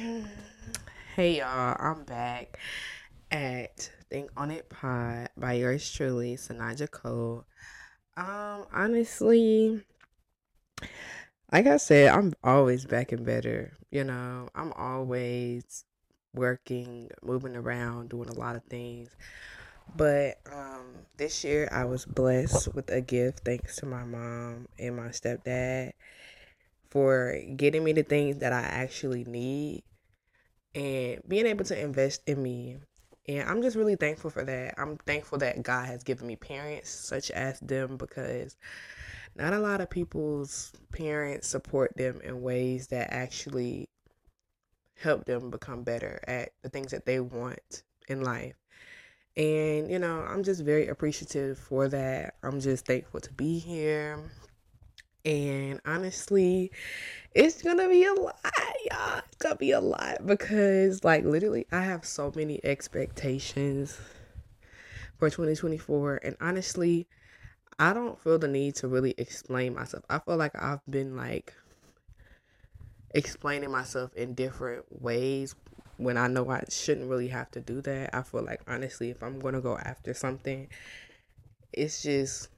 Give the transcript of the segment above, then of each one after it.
Hey y'all, I'm back at Think On It Pod by yours truly, Sanaja Cole. Um, honestly, like I said, I'm always back and better. You know, I'm always working, moving around, doing a lot of things. But um, this year I was blessed with a gift thanks to my mom and my stepdad for getting me the things that I actually need and being able to invest in me. And I'm just really thankful for that. I'm thankful that God has given me parents such as them because not a lot of people's parents support them in ways that actually help them become better at the things that they want in life. And, you know, I'm just very appreciative for that. I'm just thankful to be here. And honestly, it's gonna be a lot, y'all. It's gonna be a lot because, like, literally, I have so many expectations for 2024. And honestly, I don't feel the need to really explain myself. I feel like I've been like explaining myself in different ways when I know I shouldn't really have to do that. I feel like honestly, if I'm gonna go after something, it's just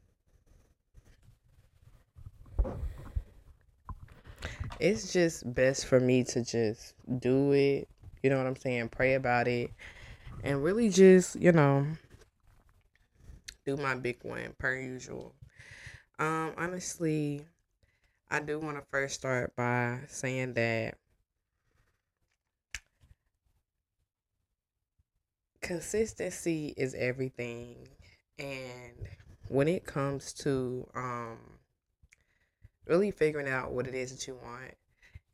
it's just best for me to just do it. You know what I'm saying? Pray about it and really just, you know, do my big one per usual. Um, honestly, I do want to first start by saying that consistency is everything. And when it comes to um really figuring out what it is that you want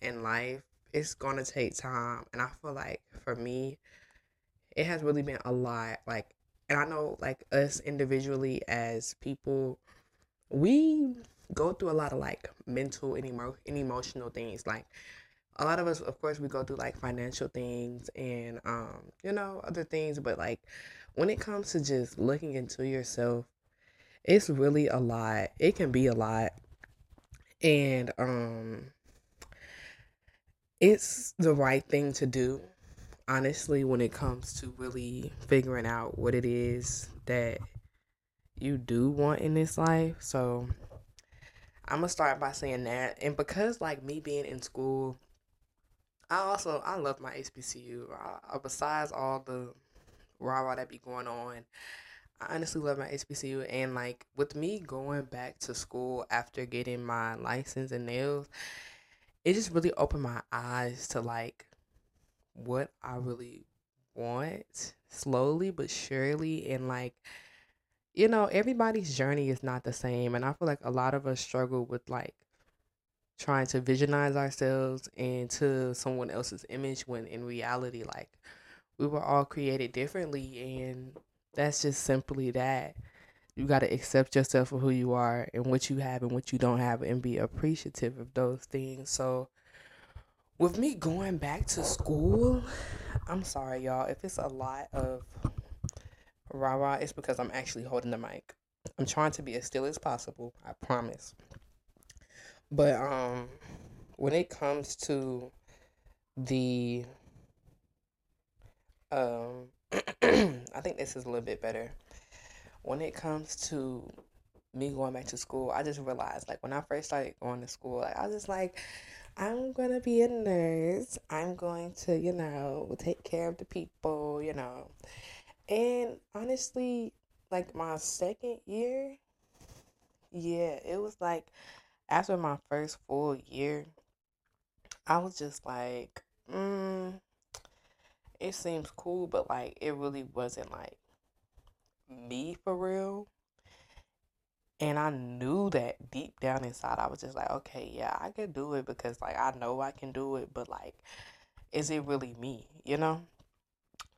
in life, it's gonna take time. And I feel like for me, it has really been a lot. Like, and I know like us individually as people, we go through a lot of like mental and, emo- and emotional things. Like, a lot of us, of course, we go through like financial things and um, you know, other things. But like, when it comes to just looking into yourself, it's really a lot. It can be a lot and um it's the right thing to do honestly when it comes to really figuring out what it is that you do want in this life. So i'm gonna start by saying that and because like me being in school i also i love my hbcu I, besides all the rah rah that be going on I honestly love my HBCU and like with me going back to school after getting my license and nails, it just really opened my eyes to like what I really want slowly but surely and like you know everybody's journey is not the same and I feel like a lot of us struggle with like trying to visionize ourselves into someone else's image when in reality like we were all created differently and that's just simply that. You got to accept yourself for who you are and what you have and what you don't have and be appreciative of those things. So, with me going back to school, I'm sorry, y'all. If it's a lot of rah rah, it's because I'm actually holding the mic. I'm trying to be as still as possible, I promise. But um when it comes to the um I think this is a little bit better. When it comes to me going back to school, I just realized like when I first started going to school, like I was just like, I'm gonna be a nurse. I'm going to, you know, take care of the people, you know. And honestly, like my second year, yeah, it was like after my first full year, I was just like, mm, it seems cool, but like it really wasn't like me for real. And I knew that deep down inside, I was just like, okay, yeah, I can do it because like I know I can do it, but like, is it really me, you know?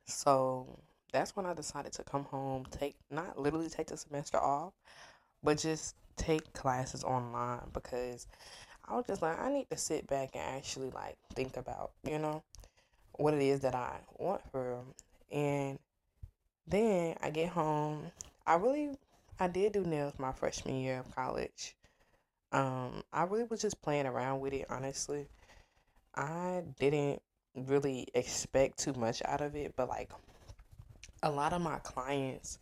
So that's when I decided to come home, take not literally take the semester off, but just take classes online because I was just like, I need to sit back and actually like think about, you know, what it is that I want for them. And then I get home. I really, I did do nails my freshman year of college. Um, I really was just playing around with it, honestly. I didn't really expect too much out of it, but like a lot of my clients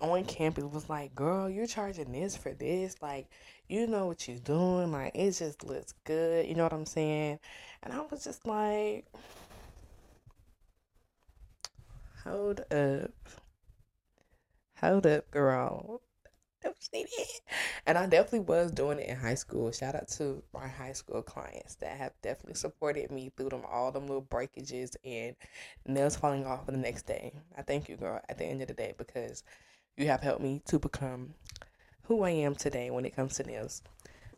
on campus was like, girl, you're charging this for this. Like, you know what you're doing. Like, it just looks good. You know what I'm saying? And I was just like, hold up. Hold up, girl. And I definitely was doing it in high school. Shout out to my high school clients that have definitely supported me through them all them little breakages and nails falling off the next day. I thank you, girl, at the end of the day because you have helped me to become who I am today when it comes to nails.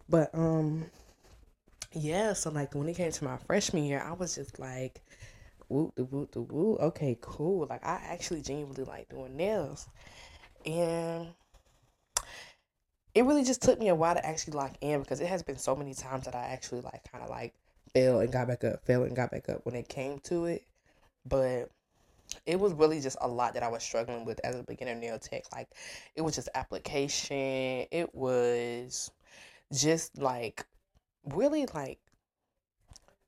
But um yeah, so like when it came to my freshman year, I was just like woo the woo the woo. Okay, cool. Like I actually genuinely like doing nails. And it really just took me a while to actually lock in because it has been so many times that I actually like kind of like fell and got back up, fell and got back up when it came to it. But it was really just a lot that I was struggling with as a beginner nail tech. Like it was just application. It was just like really like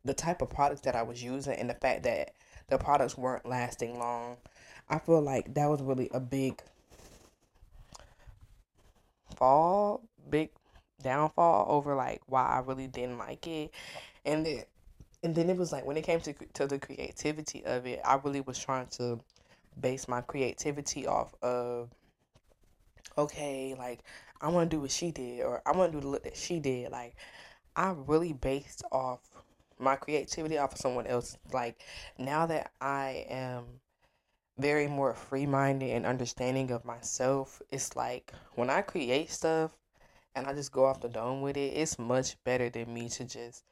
the type of products that I was using and the fact that the products weren't lasting long. I feel like that was really a big fall, big downfall over like why I really didn't like it, and then and then it was like when it came to to the creativity of it, I really was trying to base my creativity off of okay, like I want to do what she did, or I want to do the look that she did. Like I really based off my creativity off of someone else. Like now that I am very more free minded and understanding of myself. It's like when I create stuff and I just go off the dome with it, it's much better than me to just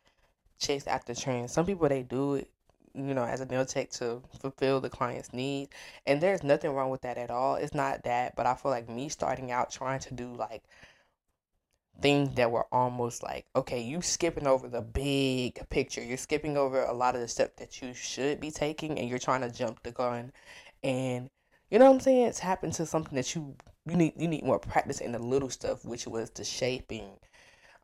chase after trends. Some people they do it, you know, as a nail tech to fulfill the client's need. And there's nothing wrong with that at all. It's not that, but I feel like me starting out trying to do like things that were almost like okay you skipping over the big picture you're skipping over a lot of the steps that you should be taking and you're trying to jump the gun and you know what I'm saying? It's happened to something that you you need you need more practice in the little stuff, which was the shaping,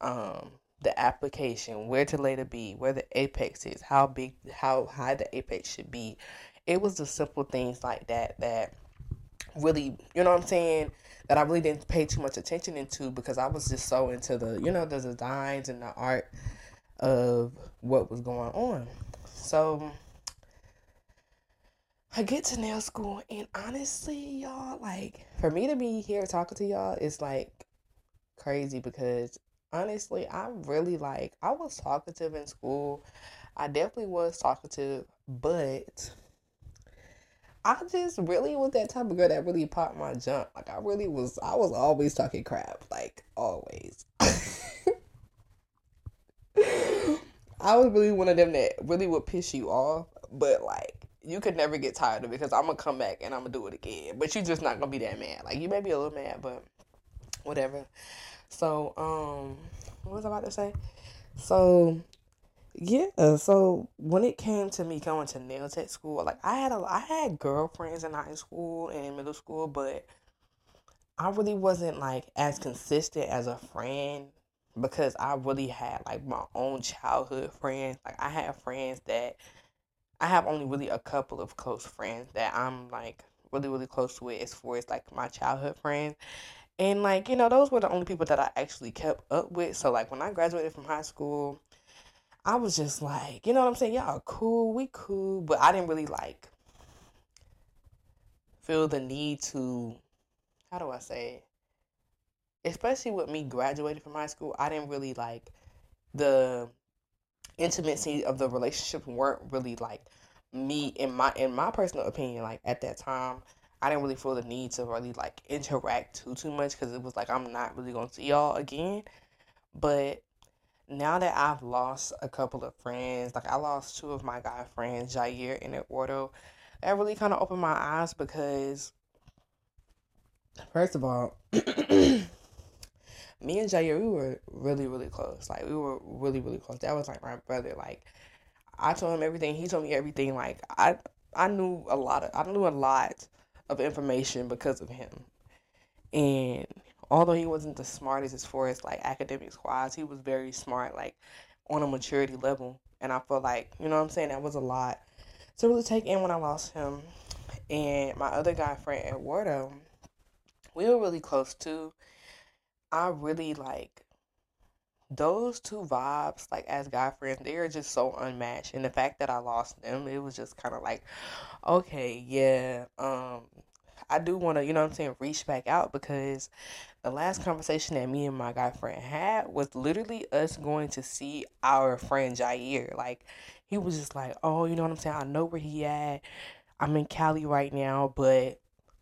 um, the application, where to lay the bead, where the apex is, how big, how high the apex should be. It was the simple things like that that really, you know what I'm saying, that I really didn't pay too much attention into because I was just so into the, you know, the designs and the art of what was going on. So I get to nail school, and honestly, y'all, like, for me to be here talking to y'all is like crazy because honestly, I'm really like, I was talkative in school. I definitely was talkative, but I just really was that type of girl that really popped my jump. Like, I really was, I was always talking crap, like, always. I was really one of them that really would piss you off, but like, you could never get tired of it because I'm gonna come back and I'm gonna do it again. But you're just not gonna be that mad. Like you may be a little mad, but whatever. So, um, what was I about to say? So, yeah. So when it came to me going to nail tech school, like I had a, I had girlfriends in high school and middle school, but I really wasn't like as consistent as a friend because I really had like my own childhood friends. Like I had friends that I have only really a couple of close friends that I'm like really really close with as far as like my childhood friends. And like, you know, those were the only people that I actually kept up with. So like when I graduated from high school, I was just like, you know what I'm saying? Y'all cool, we cool, but I didn't really like feel the need to how do I say it? Especially with me graduating from high school, I didn't really like the intimacy of the relationship weren't really like me in my in my personal opinion like at that time i didn't really feel the need to really like interact too too much because it was like i'm not really gonna see y'all again but now that i've lost a couple of friends like i lost two of my guy friends jair and eduardo that really kind of opened my eyes because first of all me and Jair, we were really, really close. Like we were really, really close. That was like my brother. Like I told him everything. He told me everything. Like I, I knew a lot of, I knew a lot of information because of him. And although he wasn't the smartest as far as like academics wise, he was very smart. Like on a maturity level. And I feel like, you know what I'm saying, that was a lot to really take in when I lost him. And my other guy friend, Eduardo, we were really close too. I really like those two vibes, like as guy friends, they are just so unmatched. And the fact that I lost them, it was just kind of like, okay, yeah, um, I do want to, you know what I'm saying, reach back out because the last conversation that me and my guy friend had was literally us going to see our friend Jair. Like, he was just like, oh, you know what I'm saying? I know where he at. I'm in Cali right now, but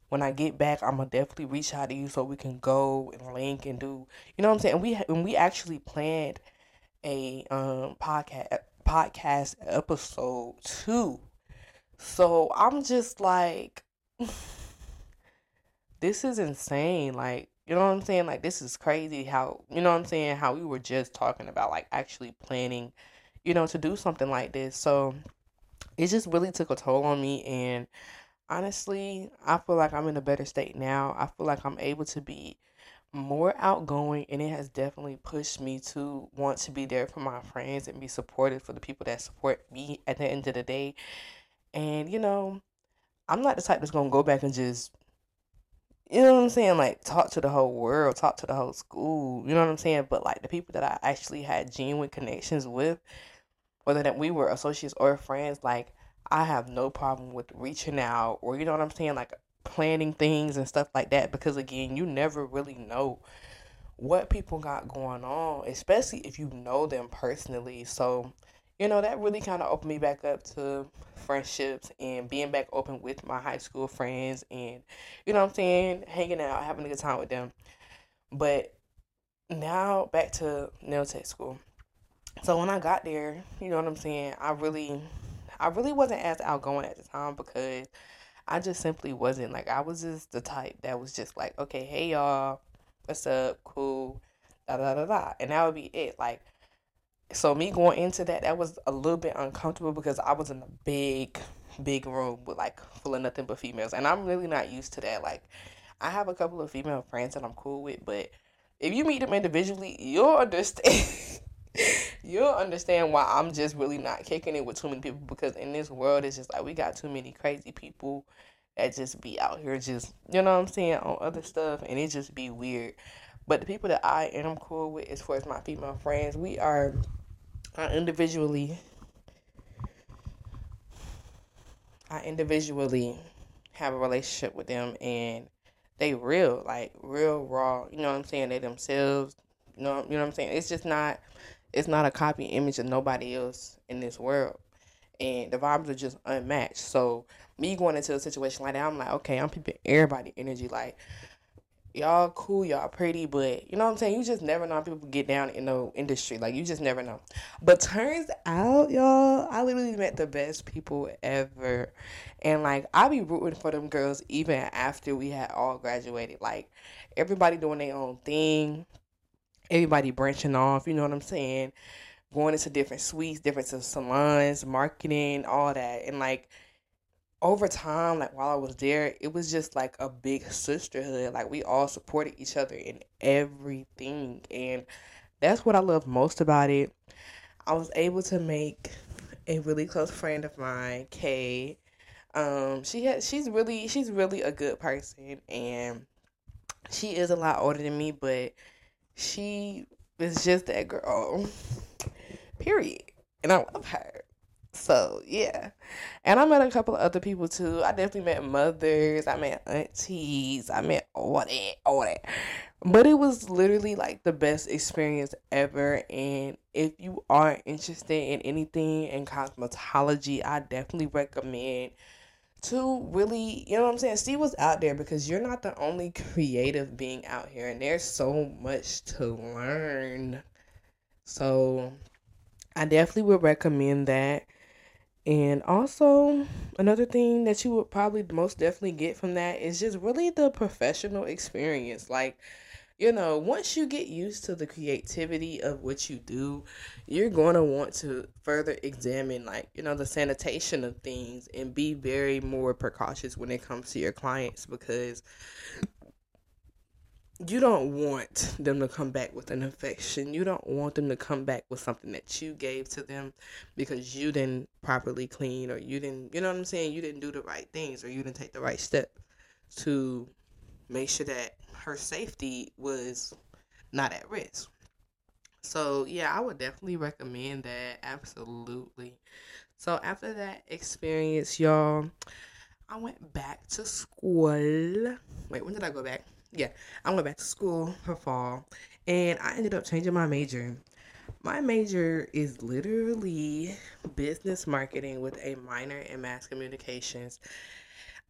when I get back, I'm gonna definitely reach out to you so we can go and link and do, you know what I'm saying? And we and we actually planned a um podcast podcast episode too. So I'm just like, this is insane. Like, you know what I'm saying? Like, this is crazy. How you know what I'm saying? How we were just talking about like actually planning, you know, to do something like this. So it just really took a toll on me and honestly, I feel like I'm in a better state now. I feel like I'm able to be more outgoing and it has definitely pushed me to want to be there for my friends and be supportive for the people that support me at the end of the day. And you know, I'm not the type that's gonna go back and just you know what I'm saying? Like talk to the whole world, talk to the whole school. You know what I'm saying? But like the people that I actually had genuine connections with, whether that we were associates or friends, like I have no problem with reaching out or you know what I'm saying, like planning things and stuff like that because again, you never really know what people got going on, especially if you know them personally. So, you know, that really kind of opened me back up to friendships and being back open with my high school friends and you know what I'm saying, hanging out, having a good time with them. But now back to nail tech school. So when I got there, you know what I'm saying, I really I really wasn't as outgoing at the time because I just simply wasn't. Like, I was just the type that was just like, okay, hey, y'all, what's up? Cool, da da da da. And that would be it. Like, so me going into that, that was a little bit uncomfortable because I was in a big, big room with like full of nothing but females. And I'm really not used to that. Like, I have a couple of female friends that I'm cool with, but if you meet them individually, you'll understand. you'll understand why I'm just really not kicking it with too many people because in this world it's just like we got too many crazy people that just be out here just you know what I'm saying on other stuff and it just be weird. But the people that I am cool with as far as my female friends, we are I individually I individually have a relationship with them and they real, like real raw, you know what I'm saying? They themselves, you know, you know what I'm saying? It's just not it's not a copy image of nobody else in this world. And the vibes are just unmatched. So me going into a situation like that, I'm like, okay, I'm peeping everybody energy. Like, y'all cool, y'all pretty, but you know what I'm saying? You just never know how people get down in the industry. Like you just never know. But turns out, y'all, I literally met the best people ever. And like I be rooting for them girls even after we had all graduated. Like everybody doing their own thing everybody branching off, you know what I'm saying? Going into different suites, different salons, marketing, all that. And like over time, like while I was there, it was just like a big sisterhood. Like we all supported each other in everything. And that's what I love most about it. I was able to make a really close friend of mine, Kay. Um, she had she's really she's really a good person and she is a lot older than me, but she is just that girl. Period. And I love her. So yeah. And I met a couple of other people too. I definitely met mothers, I met aunties, I met all that, all that. But it was literally like the best experience ever. And if you are interested in anything in cosmetology, I definitely recommend to really, you know what I'm saying, see what's out there because you're not the only creative being out here and there's so much to learn. So I definitely would recommend that. And also, another thing that you would probably most definitely get from that is just really the professional experience. Like, you know, once you get used to the creativity of what you do, you're going to want to further examine, like, you know, the sanitation of things and be very more precautious when it comes to your clients because you don't want them to come back with an infection. You don't want them to come back with something that you gave to them because you didn't properly clean or you didn't, you know what I'm saying? You didn't do the right things or you didn't take the right step to make sure that her safety was not at risk. So, yeah, I would definitely recommend that. Absolutely. So, after that experience, y'all, I went back to school. Wait, when did I go back? Yeah, I went back to school for fall and I ended up changing my major. My major is literally business marketing with a minor in mass communications.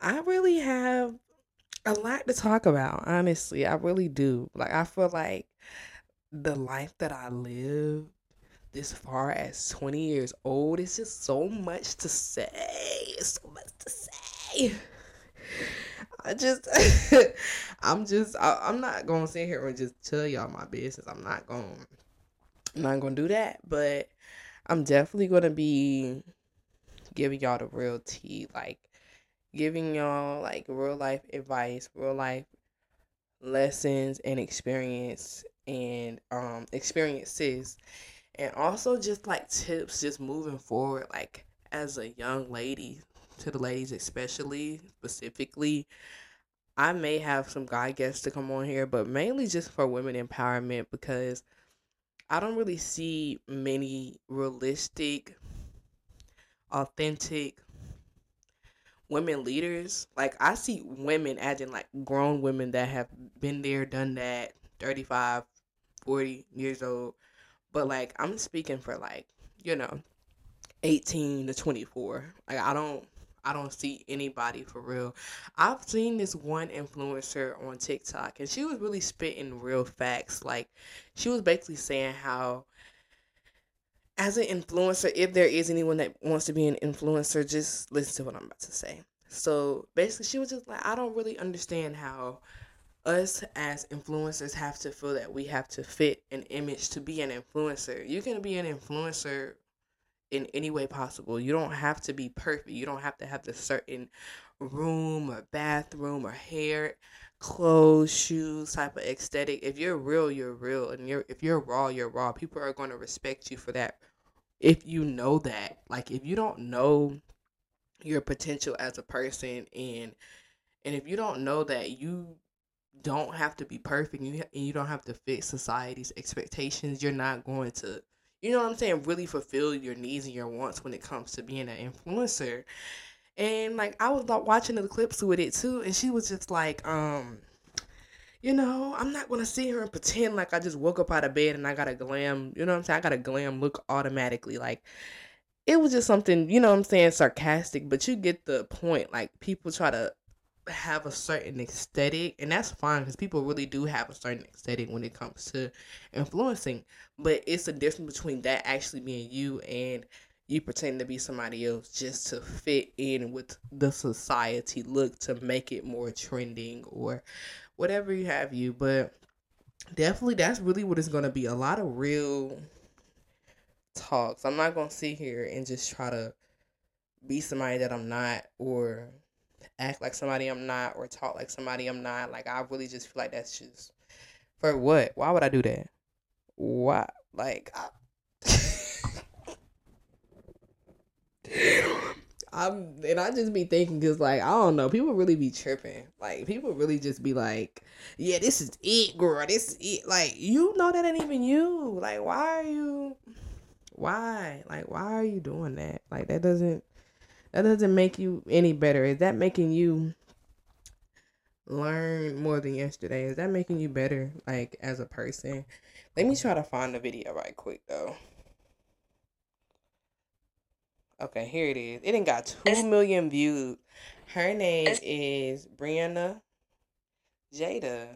I really have a lot to talk about, honestly. I really do. Like, I feel like the life that I live this far as 20 years old is just so much to say. So much to say. I just, I'm just, I, am not gonna sit here and just tell y'all my business. I'm not gonna, I'm not gonna do that. But I'm definitely gonna be giving y'all the real tea, like giving y'all like real life advice, real life lessons and experience and um experiences and also just like tips just moving forward like as a young lady to the ladies especially specifically i may have some guy guests to come on here but mainly just for women empowerment because i don't really see many realistic authentic women leaders. Like i see women as in like grown women that have been there done that 35 40 years old. But like i'm speaking for like you know 18 to 24 like i don't I don't see anybody for real. I've seen this one influencer on TikTok and she was really spitting real facts. Like she was basically saying how as an influencer, if there is anyone that wants to be an influencer, just listen to what I'm about to say. So basically she was just like, I don't really understand how us as influencers have to feel that we have to fit an image to be an influencer. You can be an influencer in any way possible. You don't have to be perfect. You don't have to have the certain room or bathroom or hair, clothes, shoes type of aesthetic. If you're real, you're real, and you're if you're raw, you're raw. People are going to respect you for that. If you know that, like if you don't know your potential as a person and and if you don't know that you don't have to be perfect and you don't have to fit society's expectations, you're not going to you know what I'm saying, really fulfill your needs and your wants when it comes to being an influencer. And like I was like watching the clips with it too, and she was just like, um, you know, I'm not gonna sit here and pretend like I just woke up out of bed and I got a glam, you know what I'm saying? I got a glam look automatically. Like it was just something, you know what I'm saying, sarcastic, but you get the point. Like people try to have a certain aesthetic, and that's fine because people really do have a certain aesthetic when it comes to influencing. But it's a difference between that actually being you and you pretending to be somebody else just to fit in with the society look to make it more trending or whatever you have you. But definitely, that's really what it's going to be a lot of real talks. I'm not going to sit here and just try to be somebody that I'm not or act like somebody I'm not or talk like somebody I'm not. Like I really just feel like that's just for what? Why would I do that? Why? Like I, I'm and I just be thinking because like I don't know, people really be tripping. Like people really just be like, yeah, this is it, girl. This is it. Like you know that ain't even you. Like why are you? Why? Like why are you doing that? Like that doesn't that doesn't make you any better. Is that making you learn more than yesterday? Is that making you better, like as a person? Let me try to find the video right quick though. Okay, here it is. It ain't got two million views. Her name is Brianna Jada.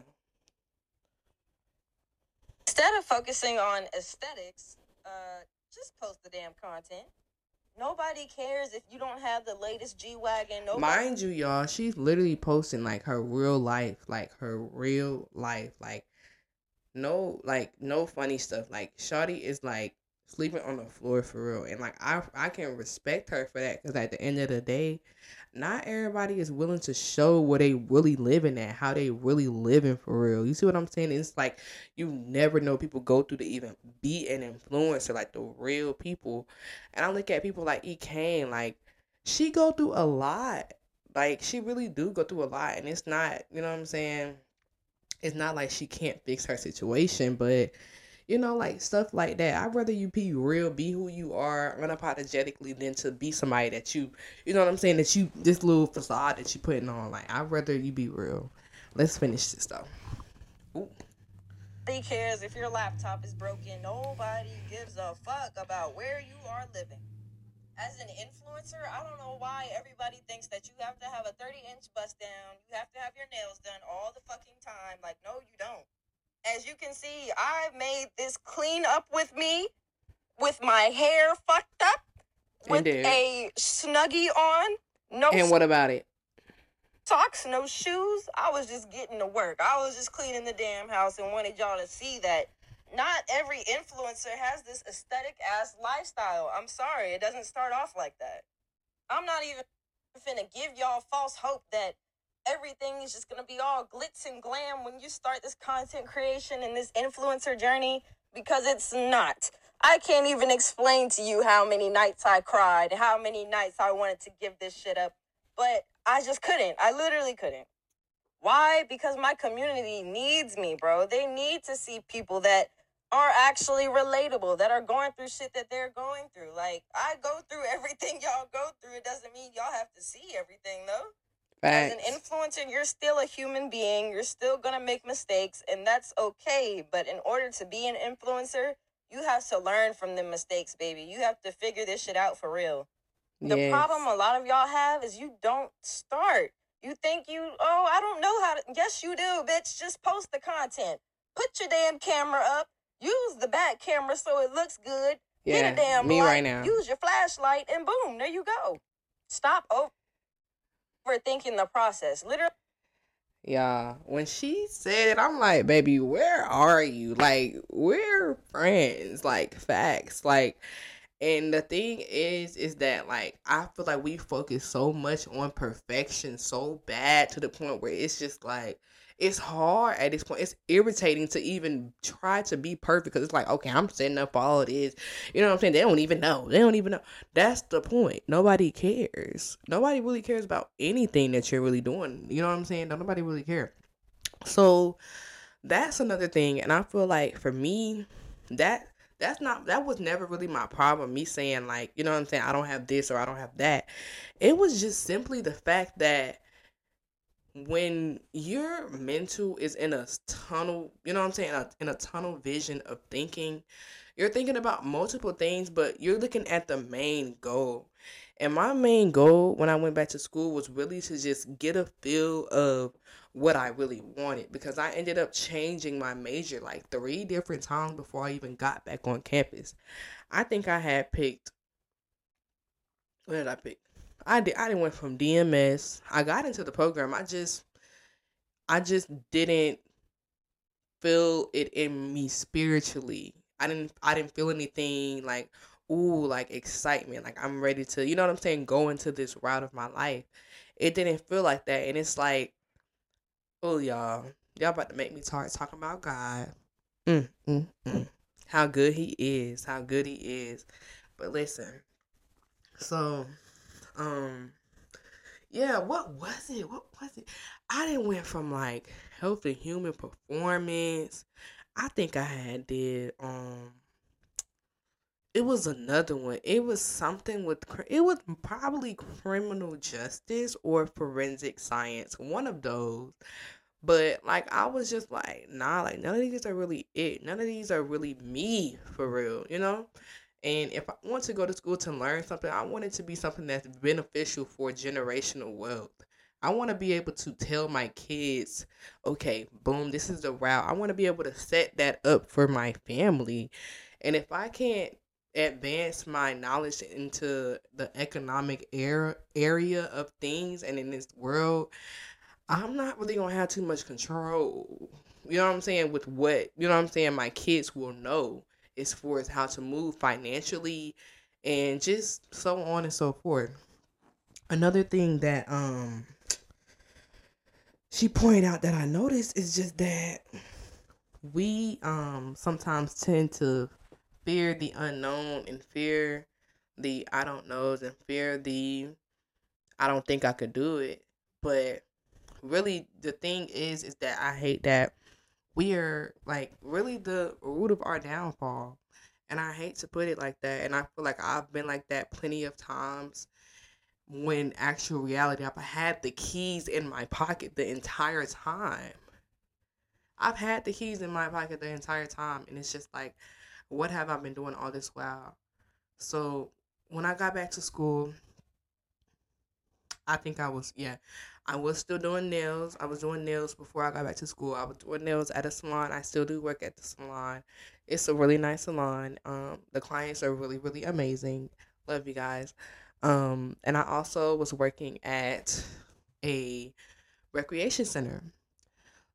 Instead of focusing on aesthetics, uh, just post the damn content. Nobody cares if you don't have the latest G wagon. Mind you, y'all, she's literally posting like her real life, like her real life, like no, like no funny stuff. Like Shawty is like sleeping on the floor for real. And like I I can respect her for that because at the end of the day, not everybody is willing to show what they really living at, how they really living for real. You see what I'm saying? It's like you never know people go through to even be an influencer, like the real people. And I look at people like E Kane, like she go through a lot. Like she really do go through a lot, and it's not, you know what I'm saying? It's not like she can't fix her situation, but you know, like stuff like that. I'd rather you be real, be who you are unapologetically than to be somebody that you, you know what I'm saying, that you, this little facade that you're putting on. Like, I'd rather you be real. Let's finish this though. Ooh. Nobody cares if your laptop is broken. Nobody gives a fuck about where you are living. As an influencer, I don't know why everybody thinks that you have to have a 30 inch bust down, you have to have your nails done all the fucking time. Like, no, you don't as you can see, I made this clean up with me with my hair fucked up with a snuggie on. No And what about it? Socks, no shoes. I was just getting to work. I was just cleaning the damn house and wanted y'all to see that not every influencer has this aesthetic ass lifestyle. I'm sorry, it doesn't start off like that. I'm not even finna give y'all false hope that everything is just going to be all glitz and glam when you start this content creation and this influencer journey because it's not. I can't even explain to you how many nights I cried, how many nights I wanted to give this shit up, but I just couldn't. I literally couldn't. Why? Because my community needs me, bro. They need to see people that are actually relatable, that are going through shit that they're going through. Like, I go through everything y'all go through. It doesn't mean y'all have to see everything, though. As an influencer, you're still a human being. You're still going to make mistakes, and that's okay. But in order to be an influencer, you have to learn from the mistakes, baby. You have to figure this shit out for real. The yes. problem a lot of y'all have is you don't start. You think you, oh, I don't know how to. Yes, you do, bitch. Just post the content. Put your damn camera up. Use the back camera so it looks good. Yeah, Get a damn me light. right now. Use your flashlight, and boom, there you go. Stop over overthinking the process. Literally. Yeah, when she said it, I'm like, baby, where are you? Like, we're friends. Like, facts. Like, and the thing is, is that like I feel like we focus so much on perfection so bad to the point where it's just like it's hard at this point. It's irritating to even try to be perfect because it's like, okay, I'm setting up all of this. You know what I'm saying? They don't even know. They don't even know. That's the point. Nobody cares. Nobody really cares about anything that you're really doing. You know what I'm saying? Nobody really care. So that's another thing. And I feel like for me, that that's not that was never really my problem me saying like you know what i'm saying i don't have this or i don't have that it was just simply the fact that when your mental is in a tunnel, you know what I'm saying, in a, in a tunnel vision of thinking, you're thinking about multiple things, but you're looking at the main goal. And my main goal when I went back to school was really to just get a feel of what I really wanted because I ended up changing my major like three different times before I even got back on campus. I think I had picked what did I pick? I did I didn't went from DMS. I got into the program. I just I just didn't feel it in me spiritually. I didn't I didn't feel anything like ooh like excitement like I'm ready to you know what I'm saying go into this route of my life. It didn't feel like that and it's like oh y'all y'all about to make me talk talking about God. Mm, mm, mm. How good he is, how good he is. But listen. So um yeah, what was it? What was it? I didn't went from like healthy human performance. I think I had did um it was another one. It was something with it was probably criminal justice or forensic science, one of those. But like I was just like, nah, like none of these are really it. None of these are really me for real, you know? And if I want to go to school to learn something, I want it to be something that's beneficial for generational wealth. I want to be able to tell my kids, okay, boom, this is the route. I want to be able to set that up for my family. And if I can't advance my knowledge into the economic era, area of things and in this world, I'm not really going to have too much control. You know what I'm saying? With what, you know what I'm saying, my kids will know as far as how to move financially and just so on and so forth. Another thing that um she pointed out that I noticed is just that we um sometimes tend to fear the unknown and fear the I don't knows and fear the I don't think I could do it. But really the thing is is that I hate that we are like really the root of our downfall. And I hate to put it like that. And I feel like I've been like that plenty of times when actual reality I've had the keys in my pocket the entire time. I've had the keys in my pocket the entire time and it's just like what have I been doing all this while? So when I got back to school, I think I was yeah, I was still doing nails. I was doing nails before I got back to school. I was doing nails at a salon. I still do work at the salon. It's a really nice salon. Um, the clients are really really amazing. Love you guys. Um, and I also was working at a recreation center.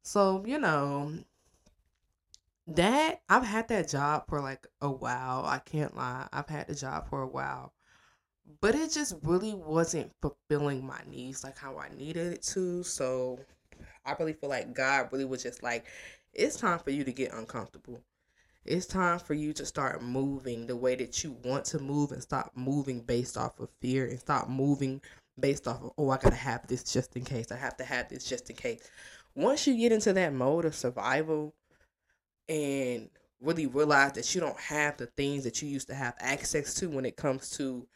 So, you know, that I've had that job for like a while. I can't lie. I've had the job for a while. But it just really wasn't fulfilling my needs like how I needed it to. So I really feel like God really was just like, it's time for you to get uncomfortable. It's time for you to start moving the way that you want to move and stop moving based off of fear and stop moving based off of, oh, I gotta have this just in case. I have to have this just in case. Once you get into that mode of survival and really realize that you don't have the things that you used to have access to when it comes to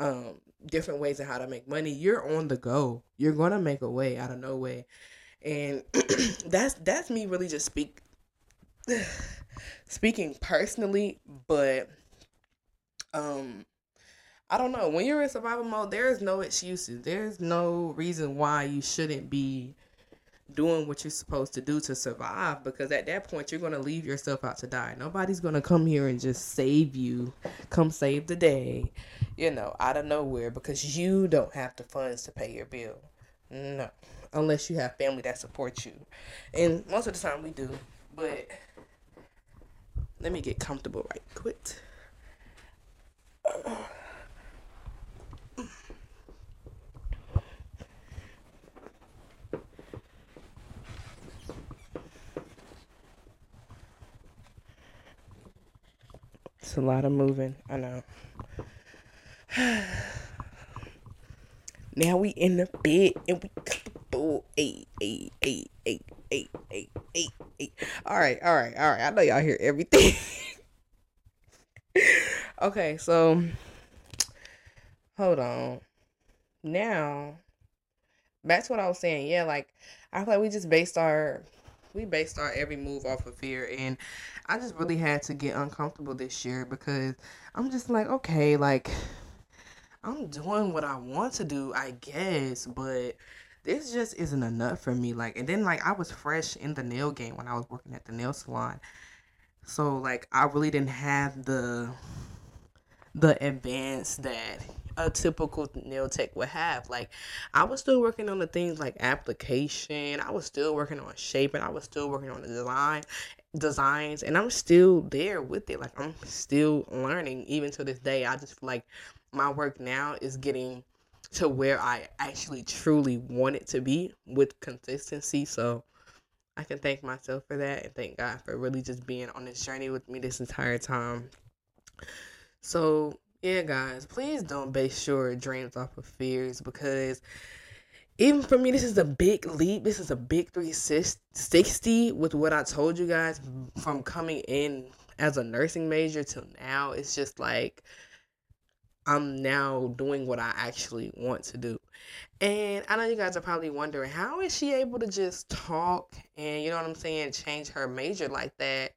um, different ways of how to make money, you're on the go. You're gonna make a way out of no way. And that's that's me really just speak speaking personally, but um I don't know. When you're in survival mode, there is no excuses. There's no reason why you shouldn't be doing what you're supposed to do to survive because at that point you're going to leave yourself out to die. Nobody's going to come here and just save you, come save the day, you know, out of nowhere because you don't have the funds to pay your bill. No. Unless you have family that supports you. And most of the time we do. But let me get comfortable right quick. It's a lot of moving. I know. now we in the bed and we comfortable. Eight, eight, eight, eight, eight, eight, eight, eight. All right, all right, all right. I know y'all hear everything. okay, so hold on. Now, to what I was saying. Yeah, like I feel like we just based our we based our every move off of fear and I just really had to get uncomfortable this year because I'm just like, okay, like I'm doing what I want to do, I guess, but this just isn't enough for me. Like, and then like I was fresh in the nail game when I was working at the nail salon, so like I really didn't have the the advance that a typical nail tech would have. Like I was still working on the things like application. I was still working on shaping. I was still working on the design designs and I'm still there with it. Like I'm still learning even to this day. I just feel like my work now is getting to where I actually truly want it to be with consistency. So I can thank myself for that and thank God for really just being on this journey with me this entire time. So yeah, guys, please don't base your dreams off of fears because even for me, this is a big leap. This is a big 360 with what I told you guys from coming in as a nursing major till now. It's just like I'm now doing what I actually want to do. And I know you guys are probably wondering how is she able to just talk and, you know what I'm saying, change her major like that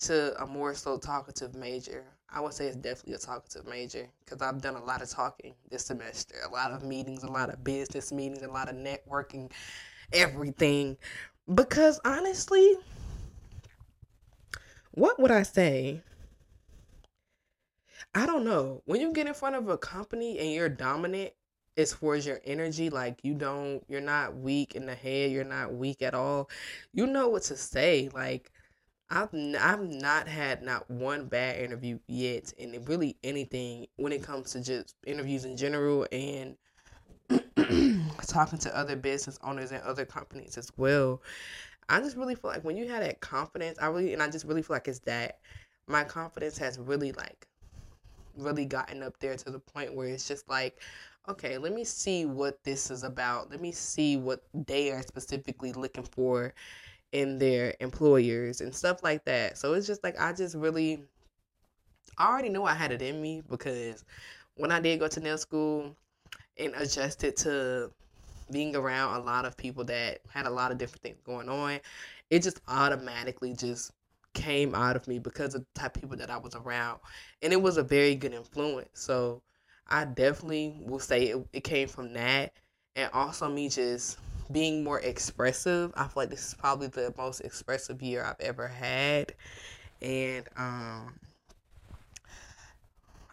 to a more so talkative major. I would say it's definitely a talkative major because I've done a lot of talking this semester, a lot of meetings, a lot of business meetings, a lot of networking, everything. Because honestly, what would I say? I don't know. When you get in front of a company and you're dominant as far as your energy, like you don't, you're not weak in the head, you're not weak at all. You know what to say. Like, I've I've not had not one bad interview yet, and really anything when it comes to just interviews in general and talking to other business owners and other companies as well. I just really feel like when you have that confidence, I really and I just really feel like it's that my confidence has really like really gotten up there to the point where it's just like okay, let me see what this is about. Let me see what they are specifically looking for in their employers and stuff like that. So it's just like I just really I already knew I had it in me because when I did go to nail school and adjusted to being around a lot of people that had a lot of different things going on, it just automatically just came out of me because of the type of people that I was around. And it was a very good influence. So I definitely will say it, it came from that. And also me just being more expressive. I feel like this is probably the most expressive year I've ever had. And um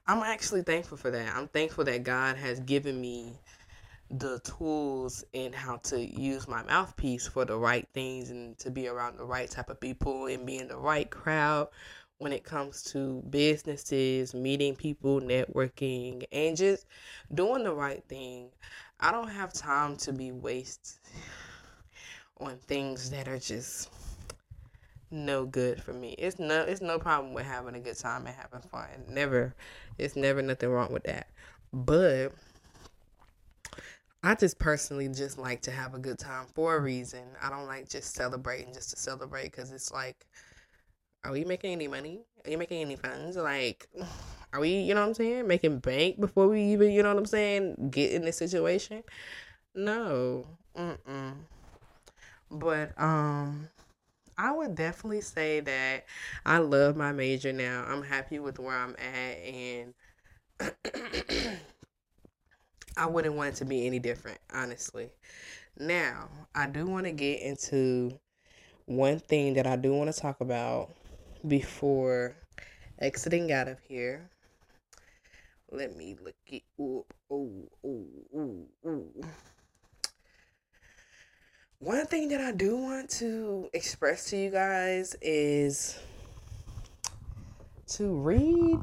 I'm actually thankful for that. I'm thankful that God has given me the tools and how to use my mouthpiece for the right things and to be around the right type of people and be in the right crowd when it comes to businesses, meeting people, networking, and just doing the right thing. I don't have time to be wasted on things that are just no good for me. It's no it's no problem with having a good time and having fun. Never it's never nothing wrong with that. But I just personally just like to have a good time for a reason. I don't like just celebrating just to celebrate because it's like, are we making any money? Are you making any funds? Like, are we, you know what I'm saying, making bank before we even, you know what I'm saying, get in this situation? No. Mm-mm. But, um, I would definitely say that I love my major now. I'm happy with where I'm at and I wouldn't want it to be any different, honestly. Now, I do want to get into one thing that I do want to talk about before exiting out of here. Let me look it up. Oh, oh, oh, oh. One thing that I do want to express to you guys is to read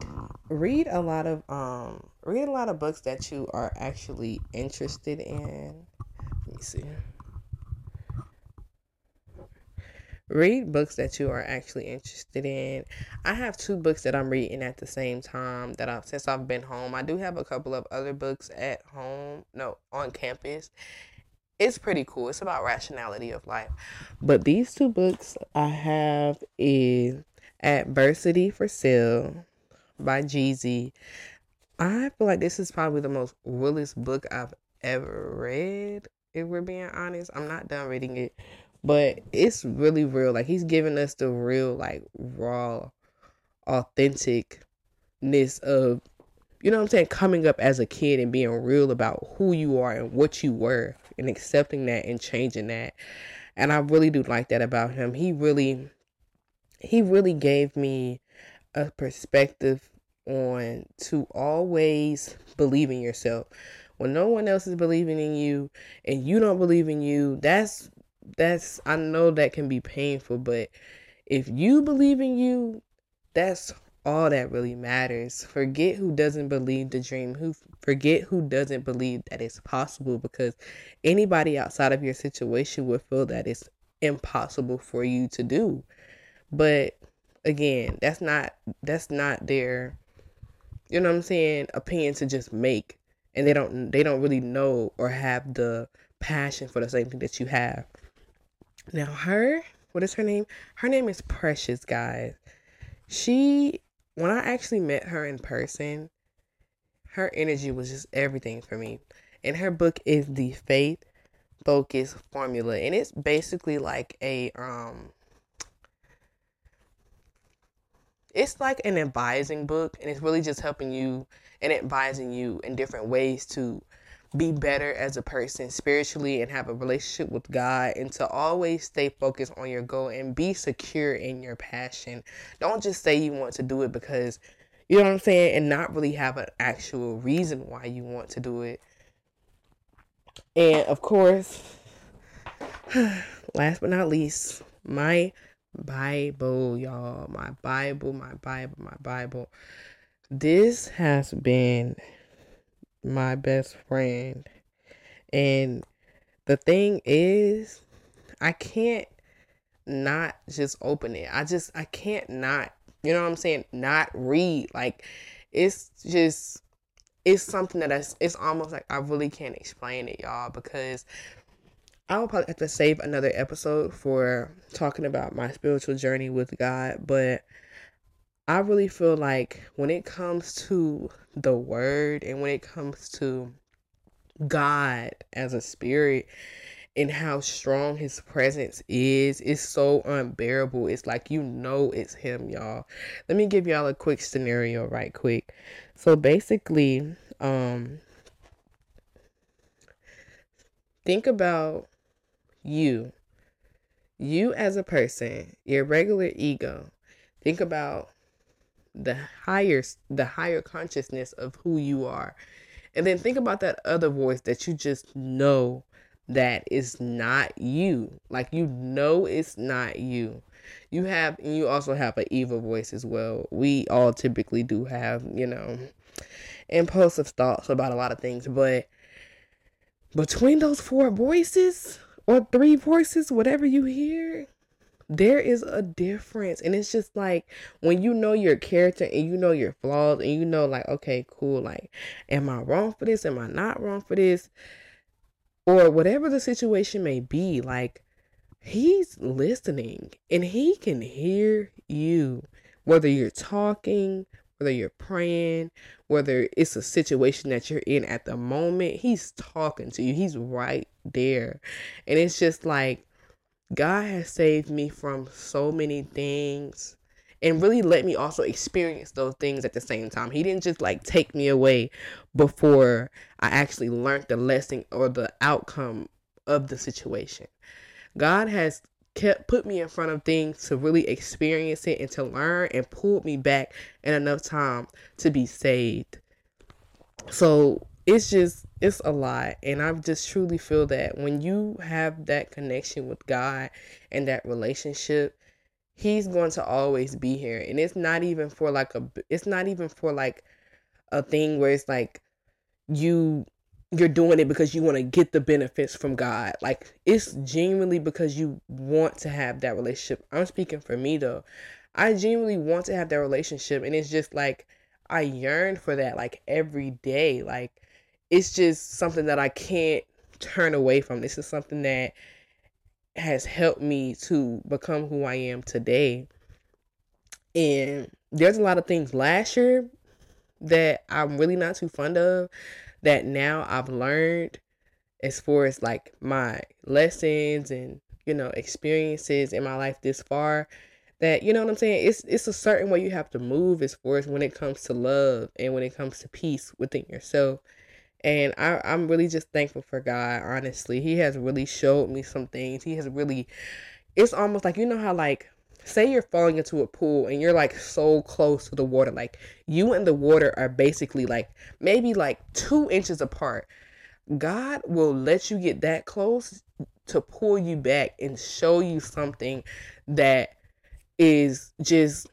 read a lot of um read a lot of books that you are actually interested in. Let me see. Read books that you are actually interested in. I have two books that I'm reading at the same time that I've since I've been home. I do have a couple of other books at home, no, on campus. It's pretty cool. It's about rationality of life. But these two books I have is Adversity for Sale by Jeezy. I feel like this is probably the most realest book I've ever read, if we're being honest. I'm not done reading it, but it's really real. Like he's giving us the real, like raw, authenticness of you know what I'm saying, coming up as a kid and being real about who you are and what you were and accepting that and changing that. And I really do like that about him. He really he really gave me a perspective on to always believe in yourself. When no one else is believing in you and you don't believe in you, that's that's I know that can be painful, but if you believe in you, that's all that really matters. Forget who doesn't believe the dream. Who forget who doesn't believe that it's possible because anybody outside of your situation would feel that it's impossible for you to do. But again, that's not that's not their you know what I'm saying, opinion to just make. And they don't they don't really know or have the passion for the same thing that you have. Now her, what is her name? Her name is Precious, guys. She when I actually met her in person, her energy was just everything for me. And her book is the Faith Focus Formula. And it's basically like a um it's like an advising book and it's really just helping you and advising you in different ways to be better as a person spiritually and have a relationship with God and to always stay focused on your goal and be secure in your passion. Don't just say you want to do it because you know what I'm saying and not really have an actual reason why you want to do it. And of course, last but not least, my Bible, y'all. My Bible, my Bible, my Bible. This has been my best friend. And the thing is, I can't not just open it. I just, I can't not, you know what I'm saying? Not read. Like, it's just, it's something that I, it's almost like I really can't explain it, y'all, because I will probably have to save another episode for talking about my spiritual journey with God, but I really feel like when it comes to the word and when it comes to God as a spirit and how strong his presence is, it's so unbearable. It's like you know it's him, y'all. Let me give y'all a quick scenario right quick. So basically, um think about you, you as a person, your regular ego, think about the higher the higher consciousness of who you are. And then think about that other voice that you just know that is not you. Like you know it's not you. You have and you also have an evil voice as well. We all typically do have, you know, impulsive thoughts about a lot of things, but between those four voices, or three voices, whatever you hear, there is a difference. And it's just like when you know your character and you know your flaws and you know, like, okay, cool, like, am I wrong for this? Am I not wrong for this? Or whatever the situation may be, like, he's listening and he can hear you, whether you're talking, whether you're praying, whether it's a situation that you're in at the moment, he's talking to you. He's right there. And it's just like God has saved me from so many things and really let me also experience those things at the same time. He didn't just like take me away before I actually learned the lesson or the outcome of the situation. God has kept put me in front of things to really experience it and to learn and pulled me back in enough time to be saved. So it's just it's a lot and I just truly feel that when you have that connection with God and that relationship he's going to always be here and it's not even for like a it's not even for like a thing where it's like you you're doing it because you want to get the benefits from God. Like it's genuinely because you want to have that relationship. I'm speaking for me though. I genuinely want to have that relationship and it's just like I yearn for that like every day. Like it's just something that I can't turn away from. This is something that has helped me to become who I am today. And there's a lot of things last year that I'm really not too fond of that now I've learned as far as like my lessons and you know experiences in my life this far that you know what I'm saying? It's it's a certain way you have to move as far as when it comes to love and when it comes to peace within yourself. And I, I'm really just thankful for God honestly. He has really showed me some things. He has really it's almost like you know how like say you're falling into a pool and you're like so close to the water like you and the water are basically like maybe like two inches apart. God will let you get that close to pull you back and show you something that is just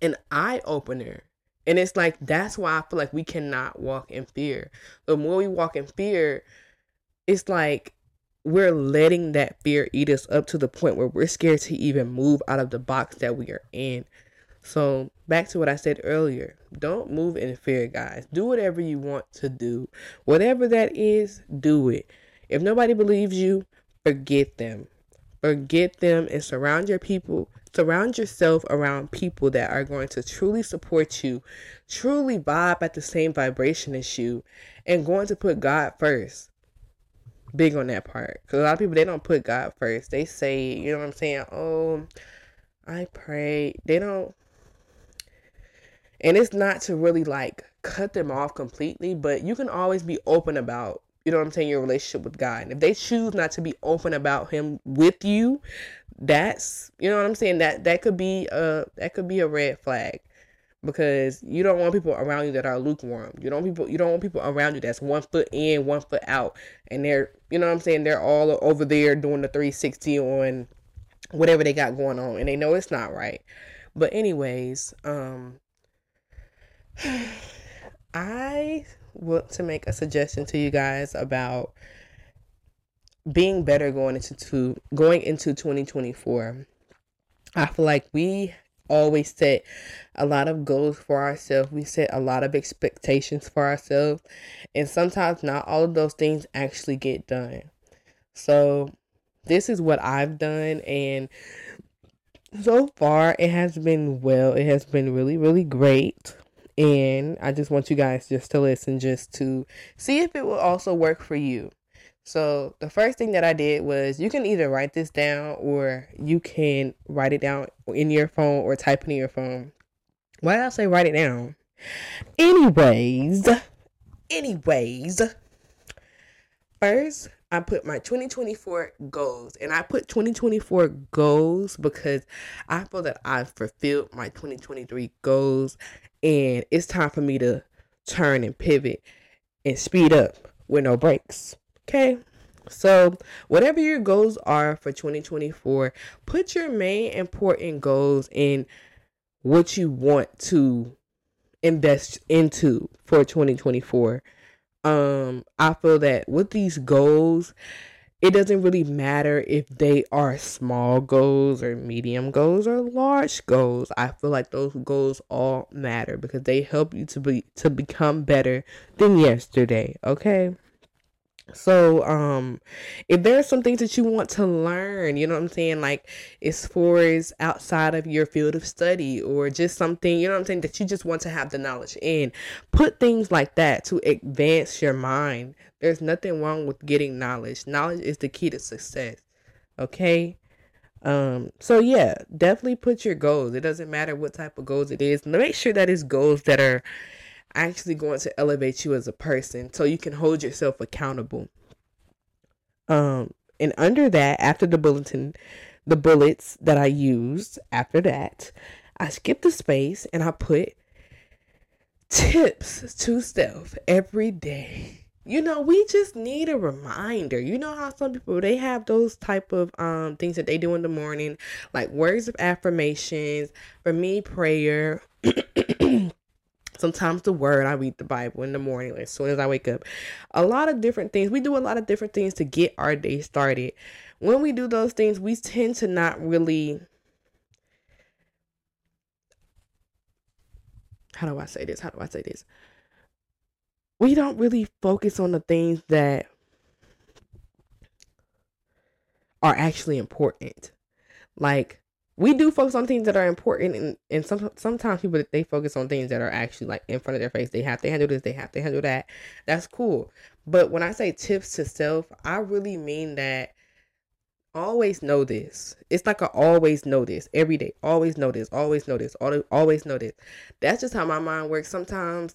an eye opener and it's like that's why i feel like we cannot walk in fear. The more we walk in fear it's like we're letting that fear eat us up to the point where we're scared to even move out of the box that we are in. So, back to what I said earlier don't move in fear, guys. Do whatever you want to do. Whatever that is, do it. If nobody believes you, forget them. Forget them and surround your people, surround yourself around people that are going to truly support you, truly vibe at the same vibration as you, and going to put God first big on that part because a lot of people they don't put God first. They say, you know what I'm saying? Oh, I pray. They don't, and it's not to really like cut them off completely, but you can always be open about. You know what I'm saying? Your relationship with God. And if they choose not to be open about Him with you, that's you know what I'm saying. That that could be a that could be a red flag because you don't want people around you that are lukewarm. You don't people you don't want people around you that's one foot in, one foot out, and they're you know what I'm saying they're all over there doing the 360 on whatever they got going on and they know it's not right. But anyways, um I want to make a suggestion to you guys about being better going into two, going into 2024. I feel like we always set a lot of goals for ourselves. We set a lot of expectations for ourselves, and sometimes not all of those things actually get done. So, this is what I've done, and so far it has been well. It has been really, really great. And I just want you guys just to listen, just to see if it will also work for you. So the first thing that I did was you can either write this down or you can write it down in your phone or type it in your phone. Why did I say write it down? Anyways, anyways, first I put my 2024 goals and I put 2024 goals because I feel that I've fulfilled my 2023 goals and it's time for me to turn and pivot and speed up with no brakes. Okay. So, whatever your goals are for 2024, put your main important goals in what you want to invest into for 2024. Um, I feel that with these goals, it doesn't really matter if they are small goals or medium goals or large goals. I feel like those goals all matter because they help you to be to become better than yesterday, okay? So, um, if there's some things that you want to learn, you know what I'm saying, like as far as outside of your field of study or just something, you know what I'm saying, that you just want to have the knowledge in, put things like that to advance your mind. There's nothing wrong with getting knowledge. Knowledge is the key to success. Okay? Um, so yeah, definitely put your goals. It doesn't matter what type of goals it is. Make sure that it's goals that are actually going to elevate you as a person so you can hold yourself accountable. Um, and under that, after the bulletin, the bullets that I used after that, I skipped the space and I put tips to self every day. You know, we just need a reminder. You know how some people they have those type of um things that they do in the morning, like words of affirmations. For me, prayer. sometimes the word i read the bible in the morning as soon as i wake up. A lot of different things. We do a lot of different things to get our day started. When we do those things we tend to not really how do i say this? How do i say this? We don't really focus on the things that are actually important. Like we do focus on things that are important and, and some, sometimes people they focus on things that are actually like in front of their face. They have to handle this they have to handle that. That's cool. But when i say tips to self i really mean that always know this. It's like i always know this every day. Always know this always know this always know this. That's just how my mind works. Sometimes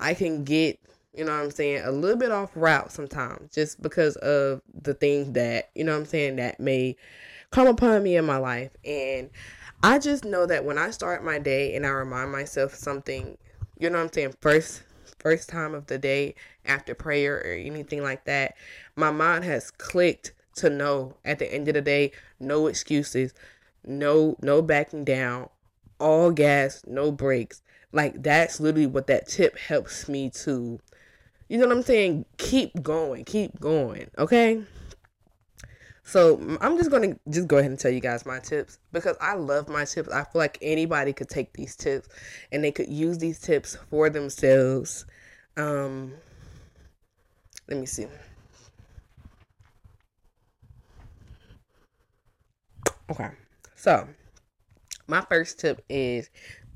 i can get you know what i'm saying a little bit off route sometimes just because of the things that you know what i'm saying that may come upon me in my life. And I just know that when I start my day and I remind myself something, you know what I'm saying, first first time of the day after prayer or anything like that, my mind has clicked to know at the end of the day, no excuses, no no backing down, all gas, no brakes. Like that's literally what that tip helps me to you know what I'm saying? Keep going, keep going, okay? So I'm just gonna just go ahead and tell you guys my tips because I love my tips. I feel like anybody could take these tips and they could use these tips for themselves. Um, let me see. Okay, so my first tip is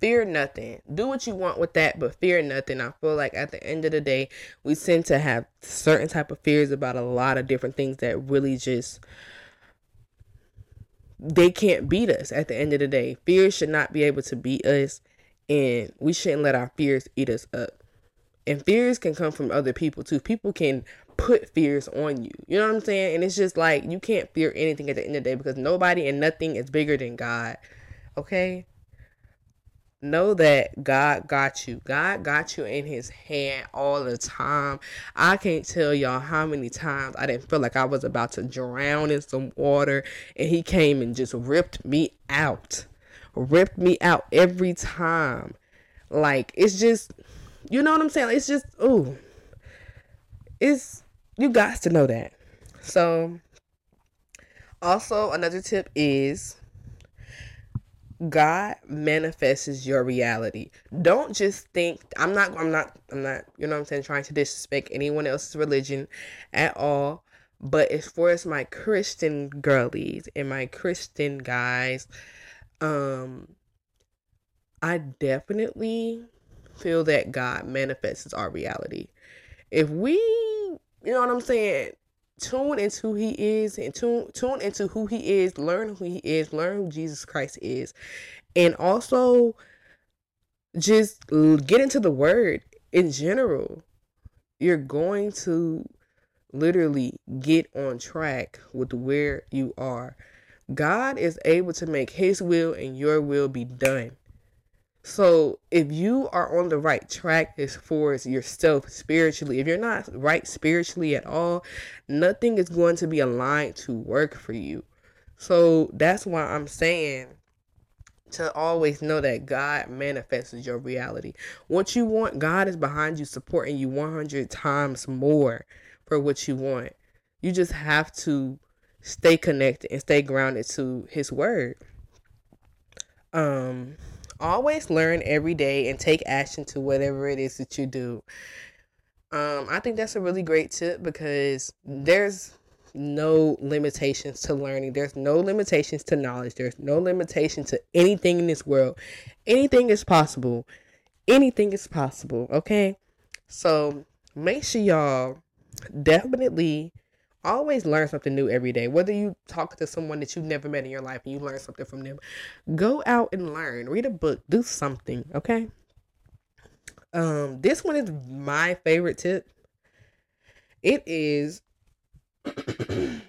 fear nothing. Do what you want with that, but fear nothing. I feel like at the end of the day, we tend to have certain type of fears about a lot of different things that really just they can't beat us at the end of the day. Fears should not be able to beat us and we shouldn't let our fears eat us up. And fears can come from other people too. People can put fears on you. You know what I'm saying? And it's just like you can't fear anything at the end of the day because nobody and nothing is bigger than God. Okay? Know that God got you. God got you in his hand all the time. I can't tell y'all how many times I didn't feel like I was about to drown in some water and he came and just ripped me out. Ripped me out every time. Like it's just you know what I'm saying? It's just ooh. It's you got to know that. So also another tip is God manifests your reality. Don't just think I'm not I'm not I'm not you know what I'm saying trying to disrespect anyone else's religion at all. But as far as my Christian girlies and my Christian guys, um I definitely feel that God manifests our reality. If we you know what I'm saying, tune into who he is and tune tune into who he is learn who he is learn who jesus christ is. And also just get into the word in general. You're going to literally get on track with where you are. God is able to make his will and your will be done so if you are on the right track as far as yourself spiritually, if you're not right spiritually at all, nothing is going to be aligned to work for you. So that's why I'm saying to always know that God manifests your reality. What you want, God is behind you, supporting you 100 times more for what you want. You just have to stay connected and stay grounded to His Word. Um, always learn every day and take action to whatever it is that you do. Um, I think that's a really great tip because there's no limitations to learning. There's no limitations to knowledge. There's no limitation to anything in this world. Anything is possible. Anything is possible. Okay. So make sure y'all definitely always learn something new every day. Whether you talk to someone that you've never met in your life and you learn something from them, go out and learn. Read a book. Do something. Okay. Um, this one is my favorite tip. It is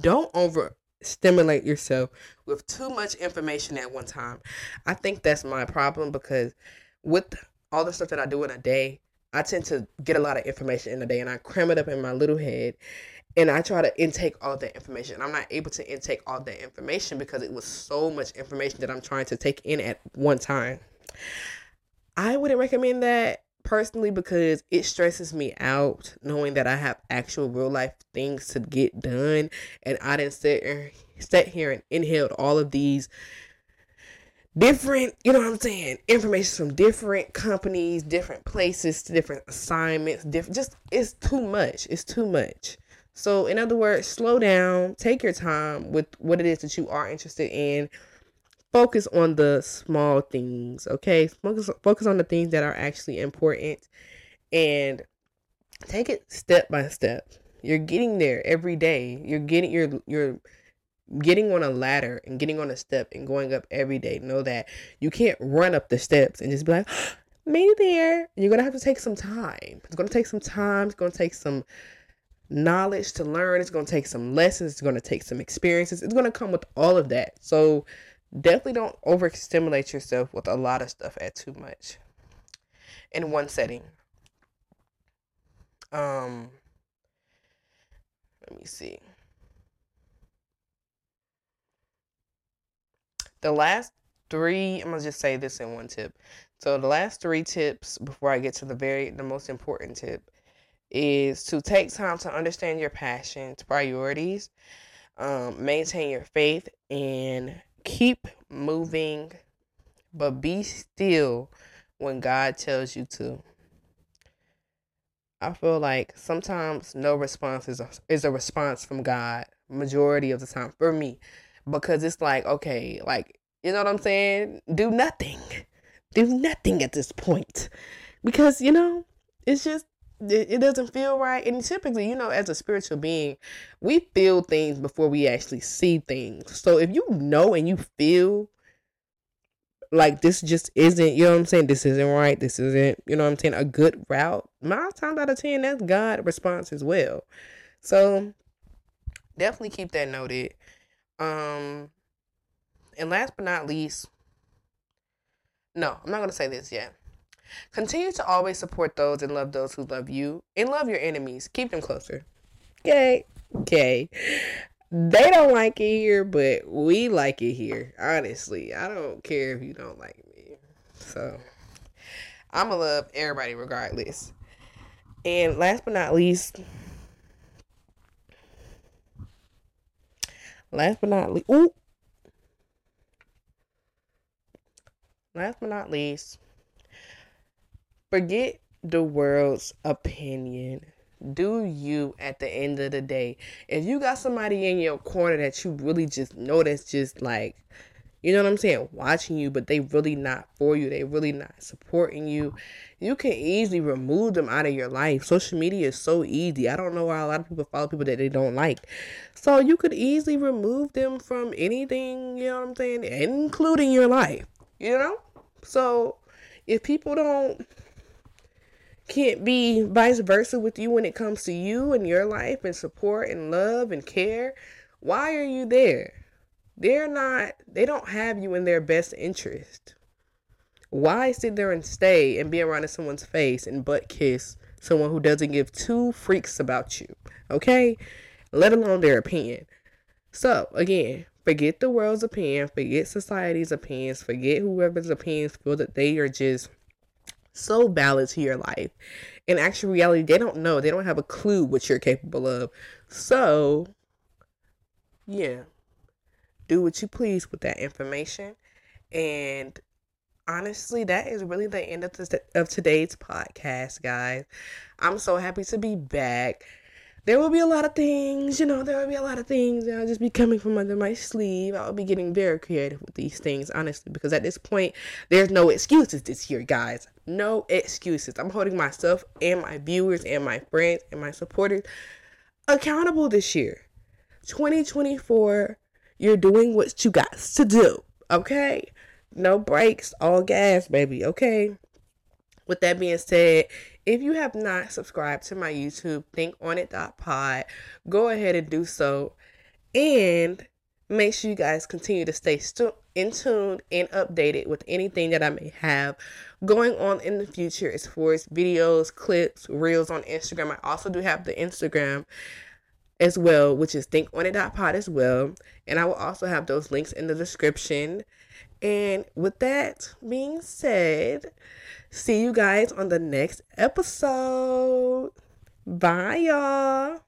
don't over stimulate yourself with too much information at one time. I think that's my problem because with all the stuff that I do in a day, I tend to get a lot of information in a day and I cram it up in my little head and I try to intake all that information. I'm not able to intake all that information because it was so much information that I'm trying to take in at one time. I wouldn't recommend that personally because it stresses me out knowing that I have actual real life things to get done and I didn't sit, sit here and inhaled all of these different, you know what I'm saying, information from different companies, different places, different assignments, different just it's too much. It's too much. So in other words, slow down, take your time with what it is that you are interested in. Focus on the small things, okay? Focus focus on the things that are actually important and take it step by step. You're getting there every day. You're getting you're you're getting on a ladder and getting on a step and going up every day know that you can't run up the steps and just be like made it there. You're gonna have to take some time. It's gonna take some time. It's gonna take some knowledge to learn. It's gonna take some lessons. It's gonna take some experiences. It's gonna come with all of that. So definitely don't overstimulate yourself with a lot of stuff at too much in one setting. Um let me see the last three, I'm gonna just say this in one tip. So the last three tips before I get to the very the most important tip is to take time to understand your passions, priorities, um, maintain your faith, and keep moving, but be still when God tells you to. I feel like sometimes no response is a, is a response from God majority of the time for me because it's like okay like you know what i'm saying? Do nothing. Do nothing at this point. Because you know it's just it, it doesn't feel right. And typically you know as a spiritual being we feel things before we actually see things. So if you know and you feel like this just isn't you know what i'm saying? This isn't right. This isn't you know what i'm saying a good route nine times out of ten that's god response as well. So definitely keep that noted um, and last but not least, no, I'm not going to say this yet. Continue to always support those and love those who love you and love your enemies. Keep them closer. Okay. Okay. They don't like it here, but we like it here. Honestly, I don't care if you don't like me. So, I'm going to love everybody regardless. And last but not least, last but not least, ooh, last but not least, forget the world's opinion. Do you at the end of the day? If you got somebody in your corner that you really just know that's just like you know what I'm saying, watching you, but they really not for you. They really not supporting you. You can easily remove them out of your life. Social media is so easy. I don't know why a lot of people follow people that they don't like. So you could easily remove them from anything, you know what I'm saying, including your life. You know? So if people don't can't be vice versa with you when it comes to you and your life and support and love and care, why are you there? They're not, they don't have you in their best interest. Why sit there and stay and be around in someone's face and butt kiss someone who doesn't give two freaks about you? Okay? Let alone their opinion. So, again, forget the world's opinion, forget society's opinions, forget whoever's opinions feel that they are just so valid to your life. In actual reality, they don't know. They don't have a clue what you're capable of. So, yeah do what you please with that information. And honestly, that is really the end of, the, of today's podcast, guys. I'm so happy to be back. There will be a lot of things, you know, there will be a lot of things that'll just be coming from under my sleeve. I'll be getting very creative with these things, honestly, because at this point, there's no excuses this year, guys. No excuses. I'm holding myself and my viewers and my friends and my supporters accountable this year. 2024 you're doing what you got to do. Okay? No brakes, all gas, baby. Okay? With that being said, if you have not subscribed to my YouTube, think on it pod, go ahead and do so. And make sure you guys continue to stay stu- in tune and updated with anything that I may have going on in the future as far as videos, clips, reels on Instagram. I also do have the Instagram as well, which is thinkonit.pod as well. And I will also have those links in the description. And with that being said, see you guys on the next episode. Bye, y'all.